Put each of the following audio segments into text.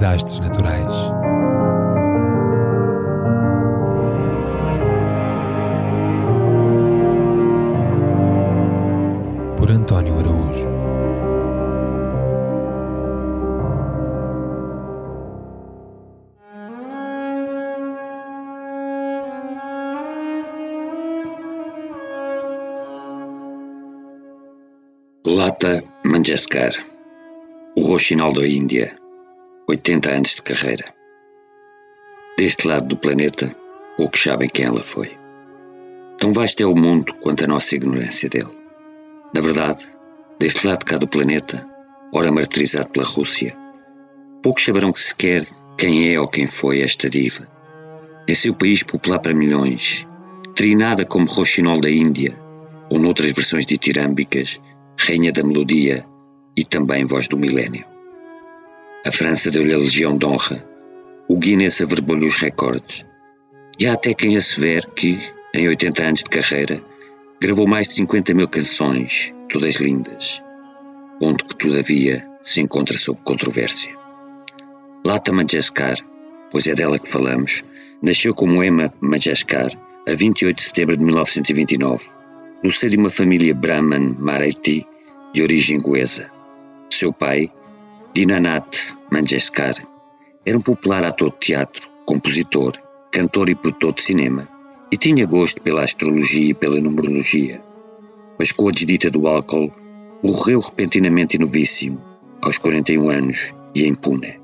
desastres naturais. Por António Araújo. Lata Mangeskar, o roxinol da Índia, 80 anos de carreira. Deste lado do planeta, poucos sabem quem ela foi. Tão vasto é o mundo quanto a nossa ignorância dele. Na verdade, deste lado cá do planeta, ora martirizado pela Rússia, poucos saberão que sequer quem é ou quem foi esta diva. Em seu país popular para milhões, trinada como roxinol da Índia, ou noutras versões ditirâmbicas, rainha da melodia e também voz do milénio. A França deu-lhe a Legião de Honra, o Guinness averbou-lhe os recordes, e há até quem assever que, em 80 anos de carreira, gravou mais de 50 mil canções, todas lindas, ponto que, todavia, se encontra sob controvérsia. Lata Mangeskar, pois é dela que falamos, nasceu como Emma Mangeskar a 28 de setembro de 1929, no seio de uma família Brahman Marathi de origem goesa. Seu pai, Dinanath Mangeskar, era um popular ator de teatro, compositor, cantor e produtor de cinema e tinha gosto pela astrologia e pela numerologia. Mas com a desdita do álcool, morreu repentinamente novíssimo, aos 41 anos e em Pune.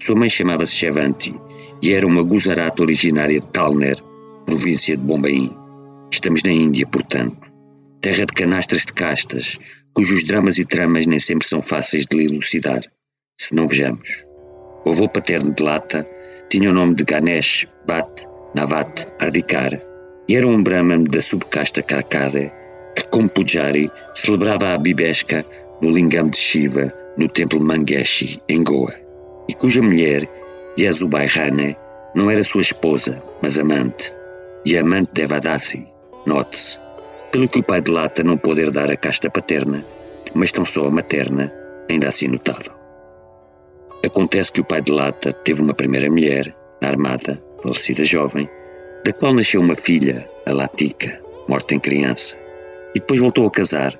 Sua mãe chamava-se Chevanti e era uma Gujarat originária de Talner, província de Bombaim. Estamos na Índia, portanto terra de canastras de castas, cujos dramas e tramas nem sempre são fáceis de elucidar, se não vejamos. O avô paterno de Lata tinha o nome de Ganesh Bhat Navat Ardikar e era um brahman da subcasta Karkade que, como Pujari, celebrava a Bibesca no lingam de Shiva no templo Mangeshi, em Goa, e cuja mulher, Yazubai Rane, não era sua esposa, mas amante, e amante de Devadasi, note-se, pelo que o pai de Lata não pôde herdar a casta paterna, mas tão só a materna, ainda assim notável. Acontece que o pai de Lata teve uma primeira mulher, na armada, falecida jovem, da qual nasceu uma filha, a Latica, morta em criança, e depois voltou a casar,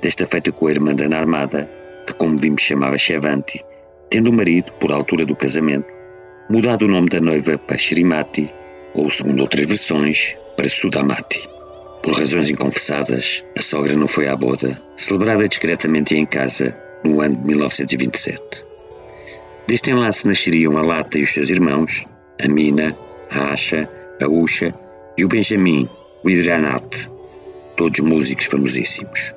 desta feita com a irmã da armada, que como vimos chamava Chevanti, tendo o marido, por altura do casamento, mudado o nome da noiva para Shrimati, ou segundo outras versões, para Sudamati. Por razões inconfessadas, a sogra não foi à boda, celebrada discretamente em casa no ano de 1927. Deste enlace nasceriam a Lata e os seus irmãos, a Mina, a Asha, a Usha e o Benjamin, o Idranat, todos músicos famosíssimos.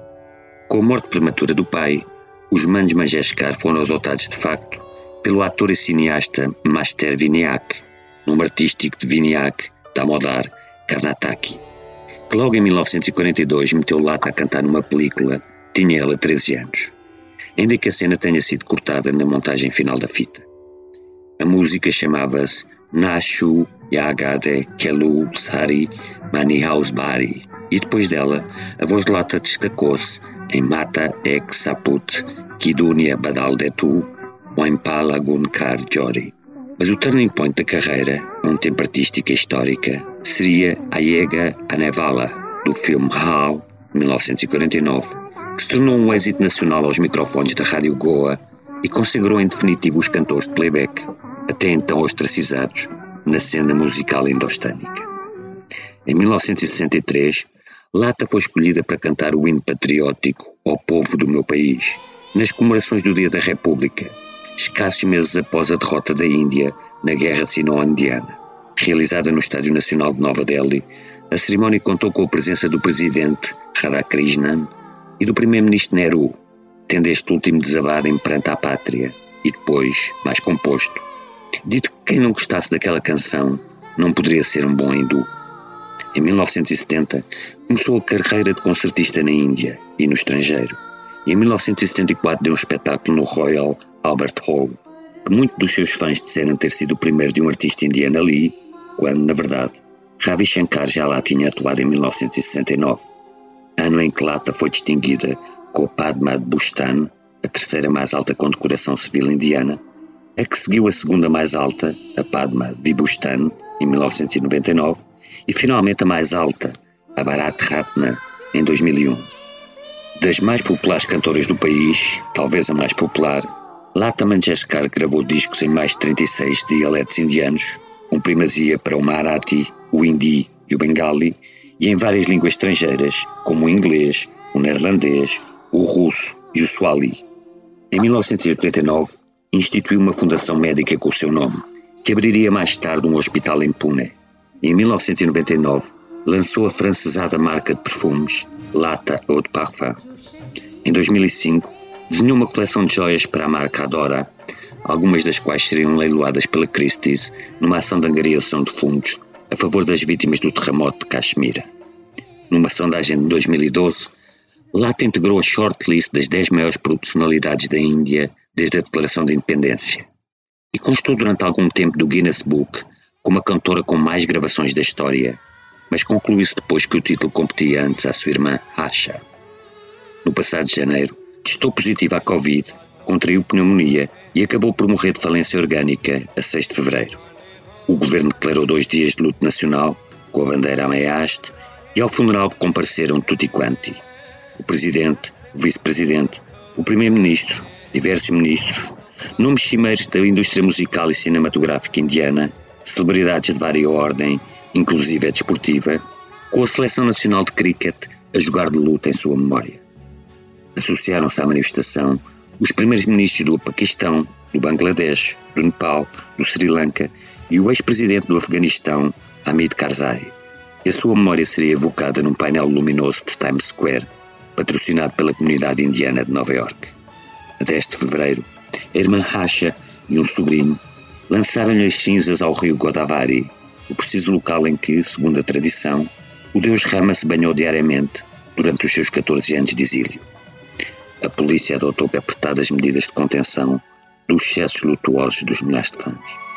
Com a morte prematura do pai, os manos Majeskar foram adotados de facto pelo ator e cineasta Master Vinayak, nome artístico de Vinayak Damodar Karnataki logo em 1942 meteu Lata a cantar numa película, tinha ela 13 anos. Ainda que a cena tenha sido cortada na montagem final da fita. A música chamava-se Nashu Yagade Kelu Sari Mani House Bari e depois dela a voz de Lata destacou-se em Mata Ek Saput Kidunia Badal Detu ou em Palagun Kar Jori. Mas o turning point da carreira, tempo artística histórica, seria Ayega Anevala, do filme How, 1949, que se tornou um êxito nacional aos microfones da Rádio Goa e consagrou em definitivo os cantores de playback, até então ostracizados, na cena musical indostânica. Em 1963, Lata foi escolhida para cantar o hino patriótico ao povo do meu país, nas comemorações do Dia da República, escassos meses após a derrota da Índia na Guerra Sino-Indiana. Realizada no Estádio Nacional de Nova Delhi, a cerimónia contou com a presença do presidente Radhakrishnan e do primeiro-ministro Nehru, tendo este último desabado em perante a pátria e depois, mais composto, dito que quem não gostasse daquela canção não poderia ser um bom hindu. Em 1970, começou a carreira de concertista na Índia e no estrangeiro, e em 1974 deu um espetáculo no Royal Albert Hall, muitos dos seus fãs disseram ter sido o primeiro de um artista indiano ali, quando, na verdade, Ravi Shankar já lá tinha atuado em 1969, ano em que Lata foi distinguida com o Padma Bhushan, a terceira mais alta condecoração civil indiana, A que seguiu a segunda mais alta, a Padma Vibhushan, em 1999, e finalmente a mais alta, a Bharat Ratna, em 2001. Das mais populares cantoras do país, talvez a mais popular, Lata Mangeshkar gravou discos em mais de 36 dialetos indianos, com primazia para o Marathi, o Hindi e o Bengali, e em várias línguas estrangeiras, como o inglês, o neerlandês, o russo e o swahili. Em 1989, instituiu uma fundação médica com o seu nome, que abriria mais tarde um hospital em Pune. Em 1999, lançou a francesada marca de perfumes Lata Eau de Parfum. Em 2005, desenhou uma coleção de joias para a marca Adora, algumas das quais seriam leiloadas pela Christie's numa ação de angariação de fundos a favor das vítimas do terremoto de Kashmir. Numa sondagem de 2012, Lata integrou a shortlist das 10 maiores personalidades da Índia desde a declaração de independência e constou durante algum tempo do Guinness Book como a cantora com mais gravações da história, mas concluiu-se depois que o título competia antes à sua irmã Asha. No passado de janeiro, testou positiva à Covid, contraiu pneumonia e acabou por morrer de falência orgânica a 6 de fevereiro. O governo declarou dois dias de luto nacional, com a bandeira a e ao funeral compareceram tutti quanti. O presidente, o vice-presidente, o primeiro-ministro, diversos ministros, nomes cimeiros da indústria musical e cinematográfica indiana, celebridades de vária ordem, inclusive a desportiva, com a Seleção Nacional de Cricket a jogar de luta em sua memória. Associaram-se à manifestação os primeiros ministros do Paquistão, do Bangladesh, do Nepal, do Sri Lanka e o ex-presidente do Afeganistão, Hamid Karzai. E a sua memória seria evocada num painel luminoso de Times Square, patrocinado pela comunidade indiana de Nova York. A 10 de fevereiro, a irmã Rasha e um sobrinho lançaram-lhe as cinzas ao rio Godavari, o preciso local em que, segundo a tradição, o deus Rama se banhou diariamente durante os seus 14 anos de exílio. A polícia adotou apertadas medidas de contenção dos excessos lutuosos dos milhares de fãs.